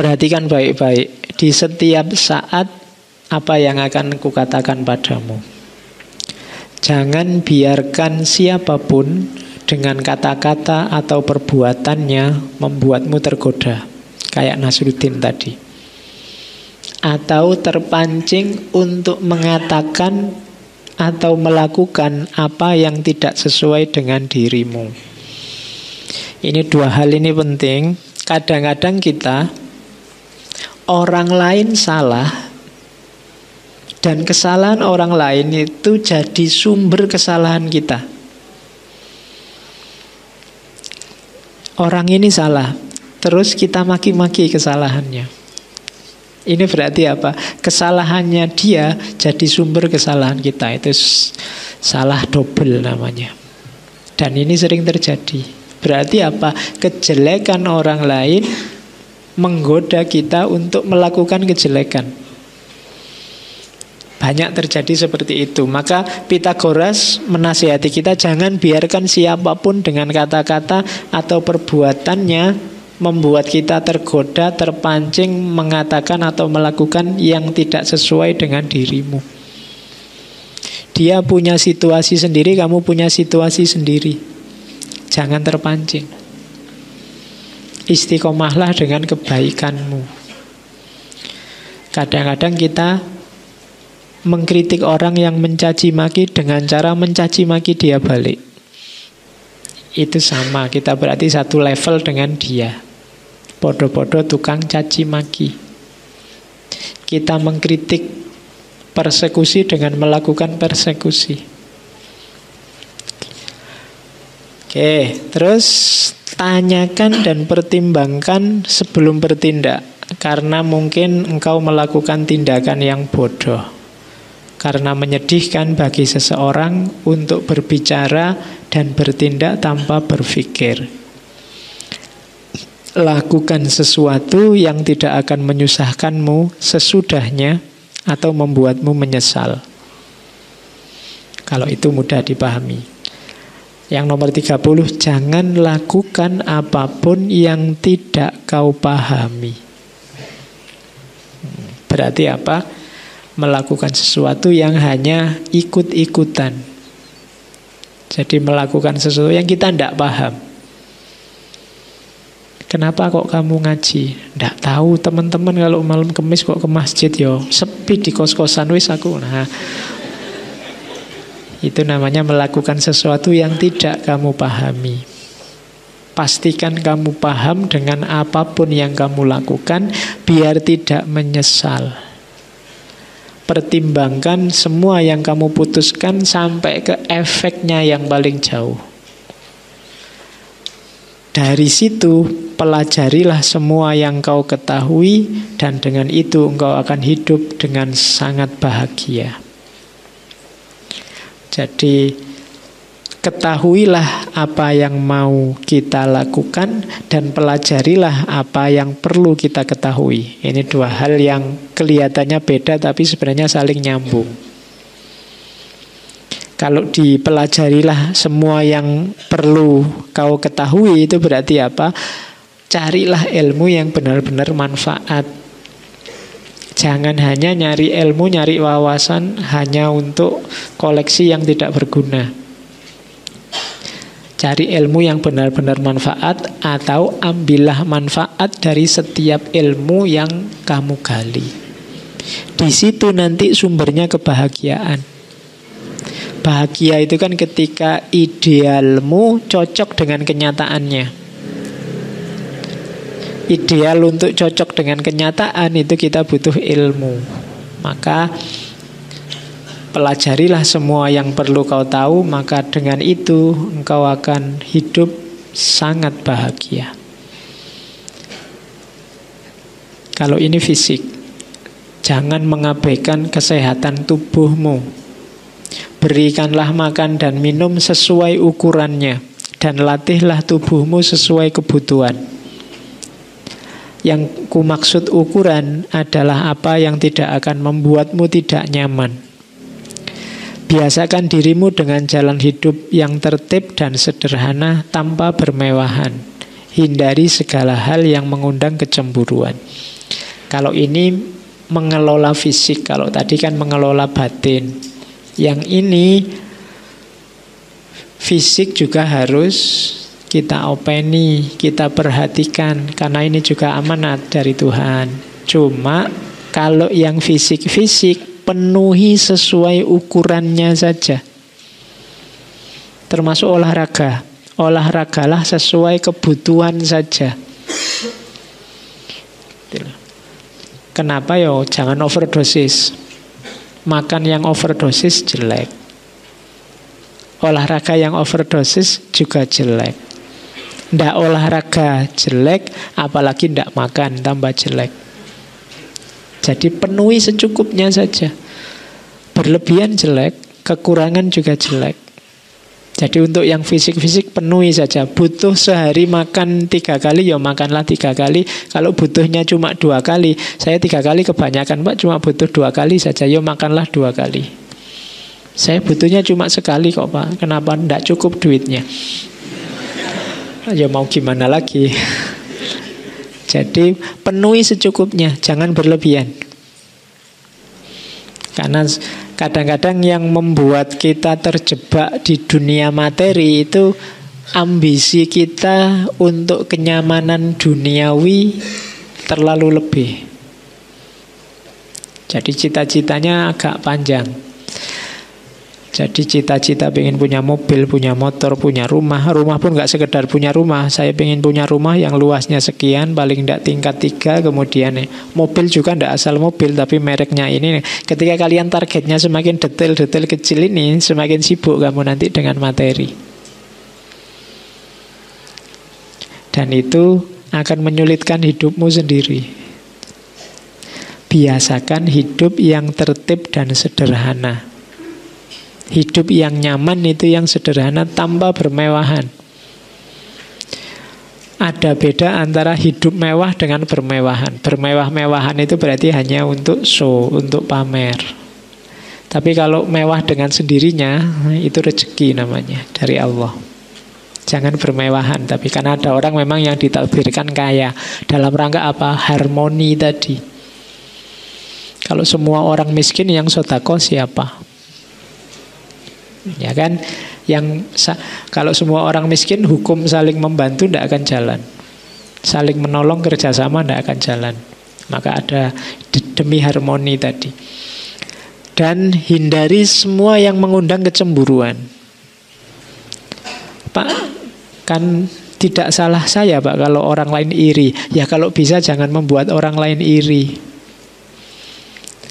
Perhatikan baik-baik di setiap saat apa yang akan kukatakan padamu. Jangan biarkan siapa pun dengan kata-kata atau perbuatannya membuatmu tergoda. Kayak Nasruddin tadi. Atau terpancing untuk mengatakan atau melakukan apa yang tidak sesuai dengan dirimu. Ini dua hal ini penting. Kadang-kadang kita orang lain salah dan kesalahan orang lain itu jadi sumber kesalahan kita. orang ini salah, terus kita maki-maki kesalahannya. Ini berarti apa? Kesalahannya dia jadi sumber kesalahan kita. Itu salah double namanya. Dan ini sering terjadi. Berarti apa? Kejelekan orang lain menggoda kita untuk melakukan kejelekan. Banyak terjadi seperti itu. Maka Pitagoras menasihati kita jangan biarkan siapa pun dengan kata-kata atau perbuatannya membuat kita tergoda, terpancing mengatakan atau melakukan yang tidak sesuai dengan dirimu. Dia punya situasi sendiri, kamu punya situasi sendiri. Jangan terpancing. Istiqomahlah dengan kebaikanmu. Kadang-kadang kita mengkritik orang yang mencaci maki dengan cara mencaci maki dia balik. Itu sama, kita berarti satu level dengan dia. Podo-podo tukang caci maki. Kita mengkritik persekusi dengan melakukan persekusi. Oke, terus tanyakan dan pertimbangkan sebelum bertindak. Karena mungkin engkau melakukan tindakan yang bodoh. Karena menyedihkan bagi seseorang untuk berbicara dan bertindak tanpa berpikir. Lakukan sesuatu yang tidak akan menyusahkanmu sesudahnya atau membuatmu menyesal. Kalau itu mudah dipahami. Yang nomor 30, jangan lakukan apa pun yang tidak kau pahami. Berarti apa? melakukan sesuatu yang hanya ikut-ikutan. Jadi melakukan sesuatu yang kita tidak paham. Kenapa kok kamu ngaji? Tidak tahu teman-teman kalau malam kemis kok ke masjid yo sepi di kos-kosan wis aku. Nah, itu namanya melakukan sesuatu yang tidak kamu pahami. Pastikan kamu paham dengan apa pun yang kamu lakukan biar tidak menyesal pertimbangkan semua yang kamu putuskan sampai ke efeknya yang paling jauh. Dari situ pelajarilah semua yang kau ketahui dan dengan itu engkau akan hidup dengan sangat bahagia. Jadi Ketahuilah apa yang mau kita lakukan dan pelajarilah apa yang perlu kita ketahui. Ini dua hal yang kelihatannya beda tapi sebenarnya saling nyambung. Kalau dipelajarilah semua yang perlu kau ketahui itu berarti apa? Carilah ilmu yang benar-benar manfaat. Jangan hanya nyari ilmu, nyari wawasan hanya untuk koleksi yang tidak berguna. Cari ilmu yang benar-benar manfaat atau ambillah manfaat dari setiap ilmu yang kamu gali. Di situ nanti sumbernya kebahagiaan. Bahagia itu kan ketika idealmu cocok dengan kenyataannya. Ideal untuk cocok dengan kenyataan itu kita butuh ilmu. Maka Pelajarilah semua yang perlu kau tahu, maka dengan itu engkau akan hidup sangat bahagia. Kalau ini fisik, jangan mengabaikan kesehatan tubuhmu. Berikanlah makan dan minum sesuai ukurannya, dan latihlah tubuhmu sesuai kebutuhan. Yang kumaksud ukuran adalah apa yang tidak akan membuatmu tidak nyaman Biasakan dirimu dengan jalan hidup yang tertib dan sederhana tanpa bermewahan. Hindari segala hal yang mengundang kecemburuan. Kalau ini mengelola fisik, kalau tadi kan mengelola batin. Yang ini fisik juga harus kita openi, kita perhatikan karena ini juga amanat dari Tuhan. Cuma kalau yang fisik-fisik penuhi sesuai ukurannya saja. Termasuk olahraga. Olahragalah sesuai kebutuhan saja. Kenapa yo? Jangan overdosis. Makan yang overdosis jelek. Olahraga yang overdosis juga jelek. Ndak olahraga jelek, apalagi ndak makan tambah jelek. Jadi penuhi secukupnya saja. Berlebihan jelek, kekurangan juga jelek. Jadi untuk yang fisik-fisik penuhi saja. Butuh sehari makan tiga kali, ya makanlah tiga kali. Kalau butuhnya cuma dua kali, saya tiga kali kebanyakan Pak, cuma butuh dua kali saja, ya makanlah dua kali. Saya butuhnya cuma sekali kok Pak, kenapa tidak cukup duitnya? Ya mau gimana lagi? Jadi penuhi secukupnya, jangan berlebihan. Karena Kadang-kadang yang membuat kita terjebak di dunia materi itu ambisi kita untuk kenyamanan duniawi terlalu lebih. Jadi cita-citanya agak panjang. Jadi cita-cita pengen punya mobil, punya motor, punya rumah. Rumah pun nggak sekedar punya rumah. Saya pengen punya rumah yang luasnya sekian, paling tidak tingkat tiga. Kemudian nih, mobil juga tidak asal mobil, tapi mereknya ini. Ketika kalian targetnya semakin detail-detail kecil ini, semakin sibuk kamu nanti dengan materi. Dan itu akan menyulitkan hidupmu sendiri. Biasakan hidup yang tertib dan sederhana. Hidup yang nyaman itu yang sederhana tanpa bermewahan. Ada beda antara hidup mewah dengan bermewahan. Bermewah-mewahan itu berarti hanya untuk show, untuk pamer. Tapi kalau mewah dengan sendirinya, itu rezeki namanya dari Allah. Jangan bermewahan, tapi karena ada orang memang yang ditakdirkan kaya. Dalam rangka apa? Harmoni tadi. Kalau semua orang miskin yang sodako siapa? Ya kan? Yang kalau semua orang miskin hukum saling membantu tidak akan jalan. Saling menolong kerjasama tidak akan jalan. Maka ada demi harmoni tadi. Dan hindari semua yang mengundang kecemburuan. Pak, kan tidak salah saya Pak kalau orang lain iri. Ya kalau bisa jangan membuat orang lain iri.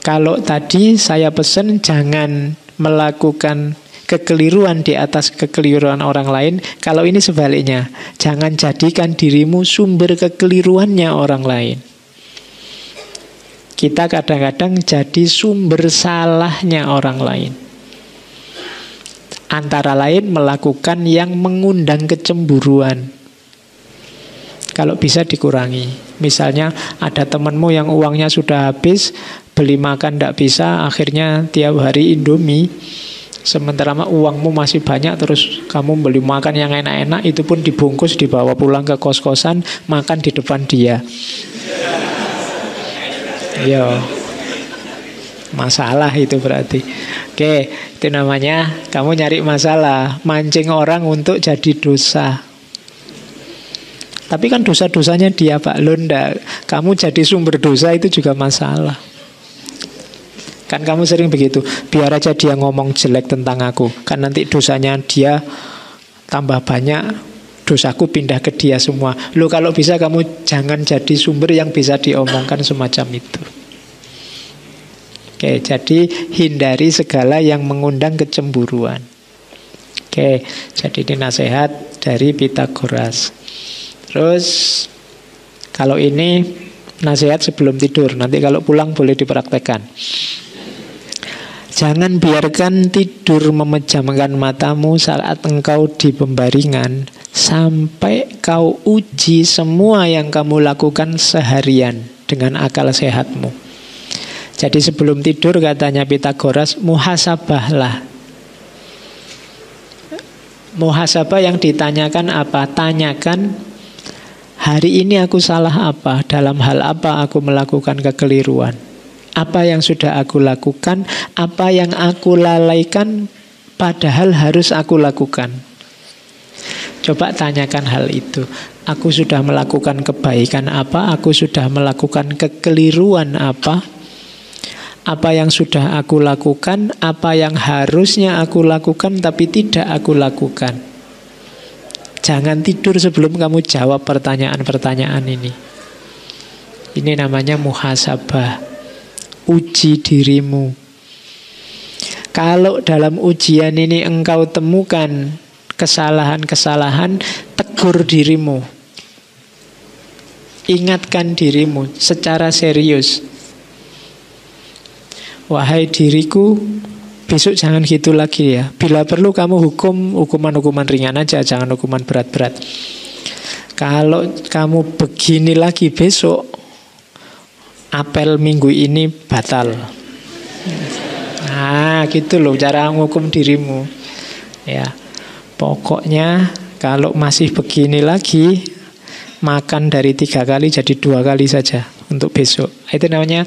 Kalau tadi saya pesan jangan melakukan kekeliruan di atas kekeliruan orang lain. Kalau ini sebaliknya, jangan jadikan dirimu sumber kekeliruannya orang lain. Kita kadang-kadang jadi sumber salahnya orang lain. Antara lain melakukan yang mengundang kecemburuan. Kalau bisa dikurangi. Misalnya ada temanmu yang uangnya sudah habis, beli makan tidak bisa, akhirnya tiap hari Indomie Sementara uangmu masih banyak terus kamu beli makan yang enak-enak itu pun dibungkus dibawa pulang ke kos-kosan makan di depan dia. Yo. Masalah itu berarti. Oke, itu namanya kamu nyari masalah, mancing orang untuk jadi dosa. Tapi kan dosa-dosanya dia Pak Londa. Kamu jadi sumber dosa itu juga masalah. Kan kamu sering begitu, biar aja dia ngomong jelek tentang aku. Kan nanti dosanya dia tambah banyak, dosaku pindah ke dia semua. Lo kalau bisa kamu jangan jadi sumber yang bisa diomongkan semacam itu. Oke, jadi hindari segala yang mengundang kecemburuan. Oke, jadi ini nasihat dari Pitagoras. Terus kalau ini nasihat sebelum tidur, nanti kalau pulang boleh dipraktekkan. Jangan biarkan tidur memejamkan matamu saat engkau di pembaringan sampai kau uji semua yang kamu lakukan seharian dengan akal sehatmu. Jadi sebelum tidur katanya Pitagoras muhasabahlah. Muhasabah yang ditanyakan apa? Tanyakan Hari ini aku salah apa? Dalam hal apa aku melakukan kekeliruan? Apa yang sudah aku lakukan? Apa yang aku lalaikan? Padahal harus aku lakukan. Coba tanyakan hal itu. Aku sudah melakukan kebaikan apa? Aku sudah melakukan kekeliruan apa? Apa yang sudah aku lakukan? Apa yang harusnya aku lakukan tapi tidak aku lakukan? Jangan tidur sebelum kamu jawab pertanyaan-pertanyaan ini. Ini namanya muhasabah. Uji dirimu. Kalau dalam ujian ini engkau temukan kesalahan-kesalahan, tegur dirimu. Ingatkan dirimu secara serius. Wahai diriku, Besok jangan gitu lagi ya. Bila perlu kamu hukum hukuman-hukuman ringan aja, jangan hukuman berat-berat. Kalau kamu begini lagi besok, apel minggu ini batal. Nah, gitu loh cara menghukum dirimu. Ya. Pokoknya kalau masih begini lagi, makan dari tiga kali jadi dua kali saja untuk besok. Itu namanya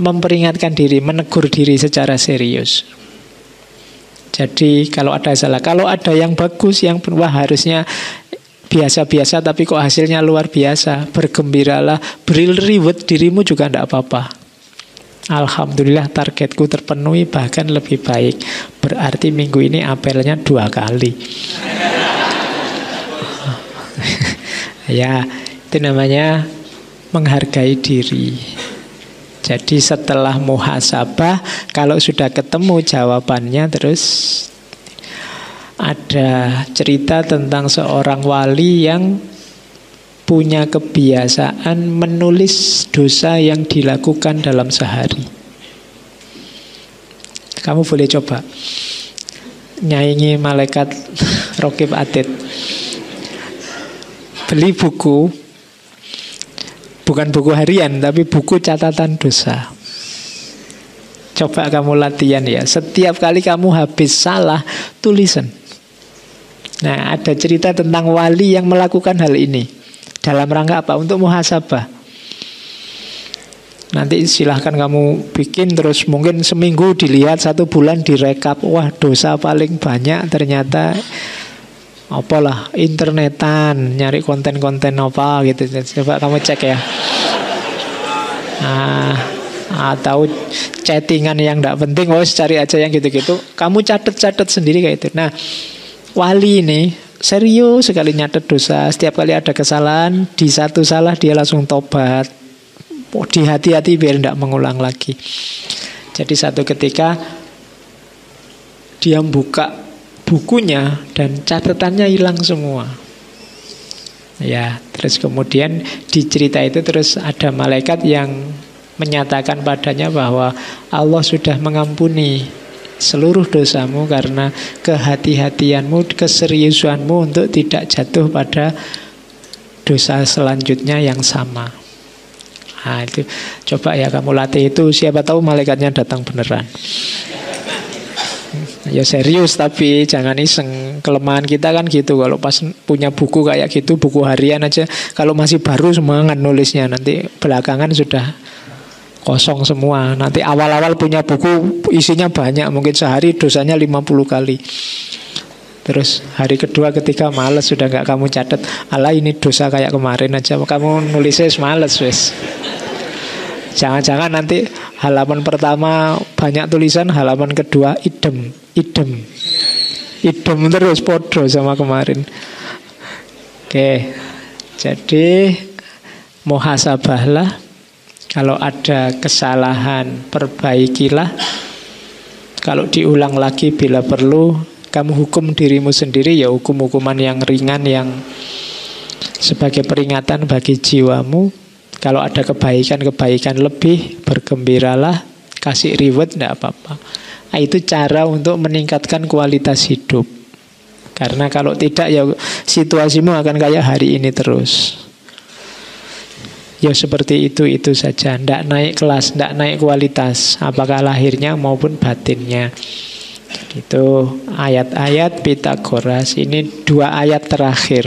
memperingatkan diri, menegur diri secara serius. Jadi kalau ada salah, kalau ada yang bagus, yang wah harusnya biasa-biasa tapi kok hasilnya luar biasa, bergembiralah, beri reward dirimu juga tidak apa-apa. Alhamdulillah targetku terpenuhi bahkan lebih baik. Berarti minggu ini apelnya dua kali. ya, itu namanya menghargai diri. Jadi setelah muhasabah kalau sudah ketemu jawabannya terus ada cerita tentang seorang wali yang punya kebiasaan menulis dosa yang dilakukan dalam sehari. Kamu boleh coba nyaingi malaikat Rokib Atid. Beli buku Bukan buku harian, tapi buku catatan dosa. Coba kamu latihan ya. Setiap kali kamu habis salah, tulisan. Nah, ada cerita tentang wali yang melakukan hal ini. Dalam rangka apa? Untuk muhasabah. Nanti silahkan kamu bikin terus mungkin seminggu dilihat satu bulan direkap. Wah dosa paling banyak ternyata apalah internetan nyari konten-konten apa gitu coba kamu cek ya nah, atau chattingan yang tidak penting oh cari aja yang gitu-gitu kamu catet-catet sendiri kayak itu nah wali ini serius sekali nyatet dosa. Setiap kali ada kesalahan di satu salah dia langsung tobat. Oh, di hati-hati biar tidak mengulang lagi. Jadi satu ketika dia buka bukunya dan catatannya hilang semua. Ya, terus kemudian di cerita itu terus ada malaikat yang menyatakan padanya bahwa Allah sudah mengampuni seluruh dosamu karena kehati-hatianmu, keseriusanmu untuk tidak jatuh pada dosa selanjutnya yang sama. Nah, itu coba ya kamu latih itu siapa tahu malaikatnya datang beneran. Ya serius tapi jangan iseng. Kelemahan kita kan gitu. Kalau pas punya buku kayak gitu, buku harian aja. Kalau masih baru semangat nulisnya. Nanti belakangan sudah kosong semua. Nanti awal-awal punya buku isinya banyak. Mungkin sehari dosanya 50 kali. Terus hari kedua ketika males sudah nggak kamu catat. Alah ini dosa kayak kemarin aja. Kamu nulisnya males wes. Jangan-jangan nanti halaman pertama banyak tulisan, halaman kedua idem, idem. Idem terus podo sama kemarin. Oke. Jadi muhasabahlah kalau ada kesalahan perbaikilah. Kalau diulang lagi bila perlu kamu hukum dirimu sendiri ya hukum-hukuman yang ringan yang sebagai peringatan bagi jiwamu kalau ada kebaikan-kebaikan lebih, bergembiralah, kasih reward, tidak apa-apa. Nah, itu cara untuk meningkatkan kualitas hidup. Karena kalau tidak ya situasimu akan kayak hari ini terus. Ya seperti itu itu saja, tidak naik kelas, tidak naik kualitas, apakah lahirnya maupun batinnya. Itu ayat-ayat Pitagoras ini dua ayat terakhir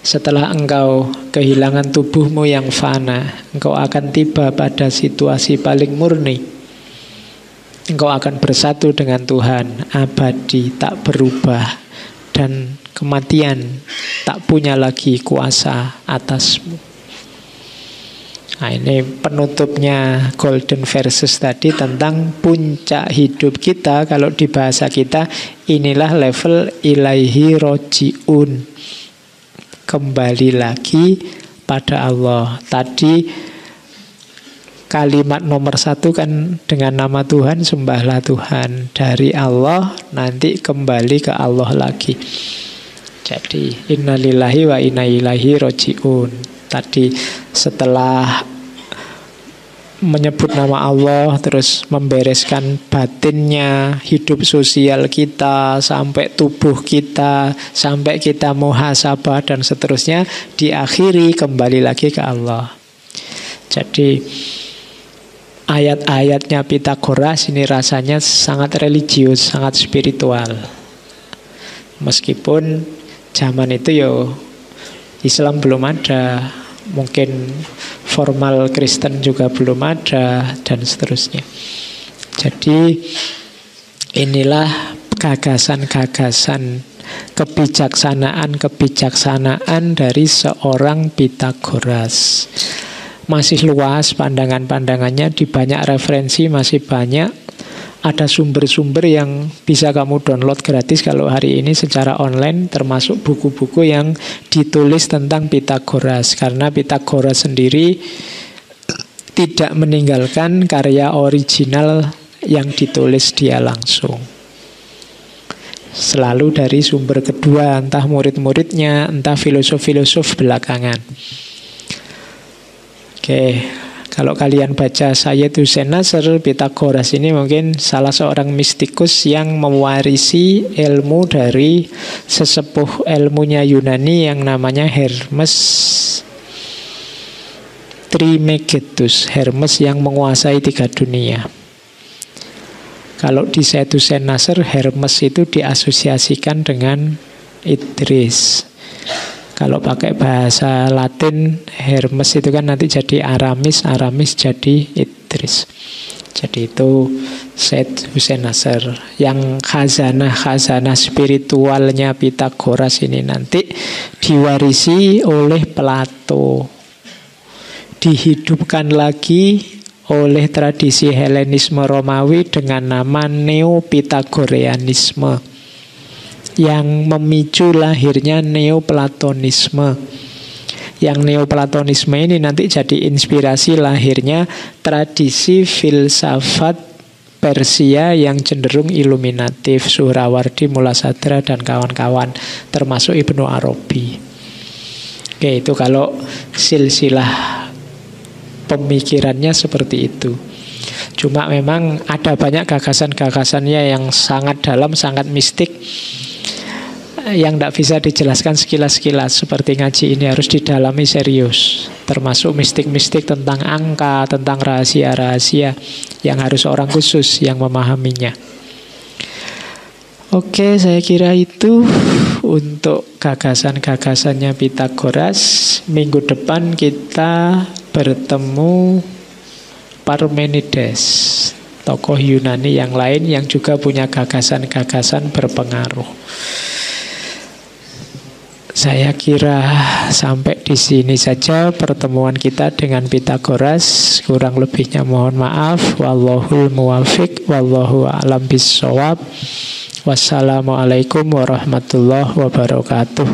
Setelah engkau kehilangan tubuhmu yang fana, engkau akan tiba pada situasi paling murni. Engkau akan bersatu dengan Tuhan, abadi, tak berubah, dan kematian tak punya lagi kuasa atasmu. Nah ini penutupnya Golden Versus tadi tentang puncak hidup kita. Kalau di bahasa kita inilah level ilaihi rojiun. Kembali lagi pada Allah. Tadi kalimat nomor satu kan dengan nama Tuhan sembahlah Tuhan. Dari Allah nanti kembali ke Allah lagi Jadi innalillahi wa inna ilaihi rojiun Tadi setelah menyebut nama Allah terus membereskan batinnya, hidup sosial kita, sampai tubuh kita, sampai kita muhasabah dan seterusnya diakhiri kembali lagi ke Allah. Jadi ayat-ayatnya Pitagoras ini rasanya sangat religius, sangat spiritual. Meskipun zaman itu yo Islam belum ada, mungkin formal Kristen juga belum ada dan seterusnya. Jadi inilah gagasan-gagasan kebijaksanaan-kebijaksanaan dari seorang Pitagoras. Masih luas pandangan-pandangannya di banyak referensi masih banyak ada sumber-sumber yang bisa kamu download gratis kalau hari ini secara online termasuk buku-buku yang ditulis tentang Pitagoras karena Pitagoras sendiri tidak meninggalkan karya original yang ditulis dia langsung. Selalu dari sumber kedua, entah murid-muridnya, entah filosof-filosof belakangan. Oke, kalau kalian baca Sayyid Hussein Nasr, Pitagoras ini mungkin salah seorang mistikus yang mewarisi ilmu dari sesepuh ilmunya Yunani yang namanya Hermes Trimegetus, Hermes yang menguasai tiga dunia. Kalau di Sayyid Hussein Nasr, Hermes itu diasosiasikan dengan Idris. Kalau pakai bahasa Latin Hermes itu kan nanti jadi Aramis, Aramis jadi Idris. Jadi itu Said Hussein Nasr yang khazanah-khazanah spiritualnya Pitagoras ini nanti diwarisi oleh Plato. Dihidupkan lagi oleh tradisi Helenisme Romawi dengan nama Neopitagoreanisme yang memicu lahirnya Neoplatonisme. Yang Neoplatonisme ini nanti jadi inspirasi lahirnya tradisi filsafat Persia yang cenderung iluminatif, Suhrawardi, Mulasadra, dan kawan-kawan, termasuk Ibnu Arabi. Oke, itu kalau silsilah pemikirannya seperti itu. Cuma memang ada banyak gagasan-gagasannya yang sangat dalam, sangat mistik yang tidak bisa dijelaskan sekilas-sekilas seperti ngaji ini harus didalami serius termasuk mistik-mistik tentang angka tentang rahasia-rahasia yang harus orang khusus yang memahaminya Oke, saya kira itu untuk gagasan-gagasannya Pitagoras. Minggu depan kita bertemu Parmenides, tokoh Yunani yang lain yang juga punya gagasan-gagasan berpengaruh. Saya kira sampai di sini saja pertemuan kita dengan Pitagoras. Kurang lebihnya mohon maaf. Wallahul muwafiq. Wallahu a'lam bisawab. Wassalamualaikum warahmatullahi wabarakatuh.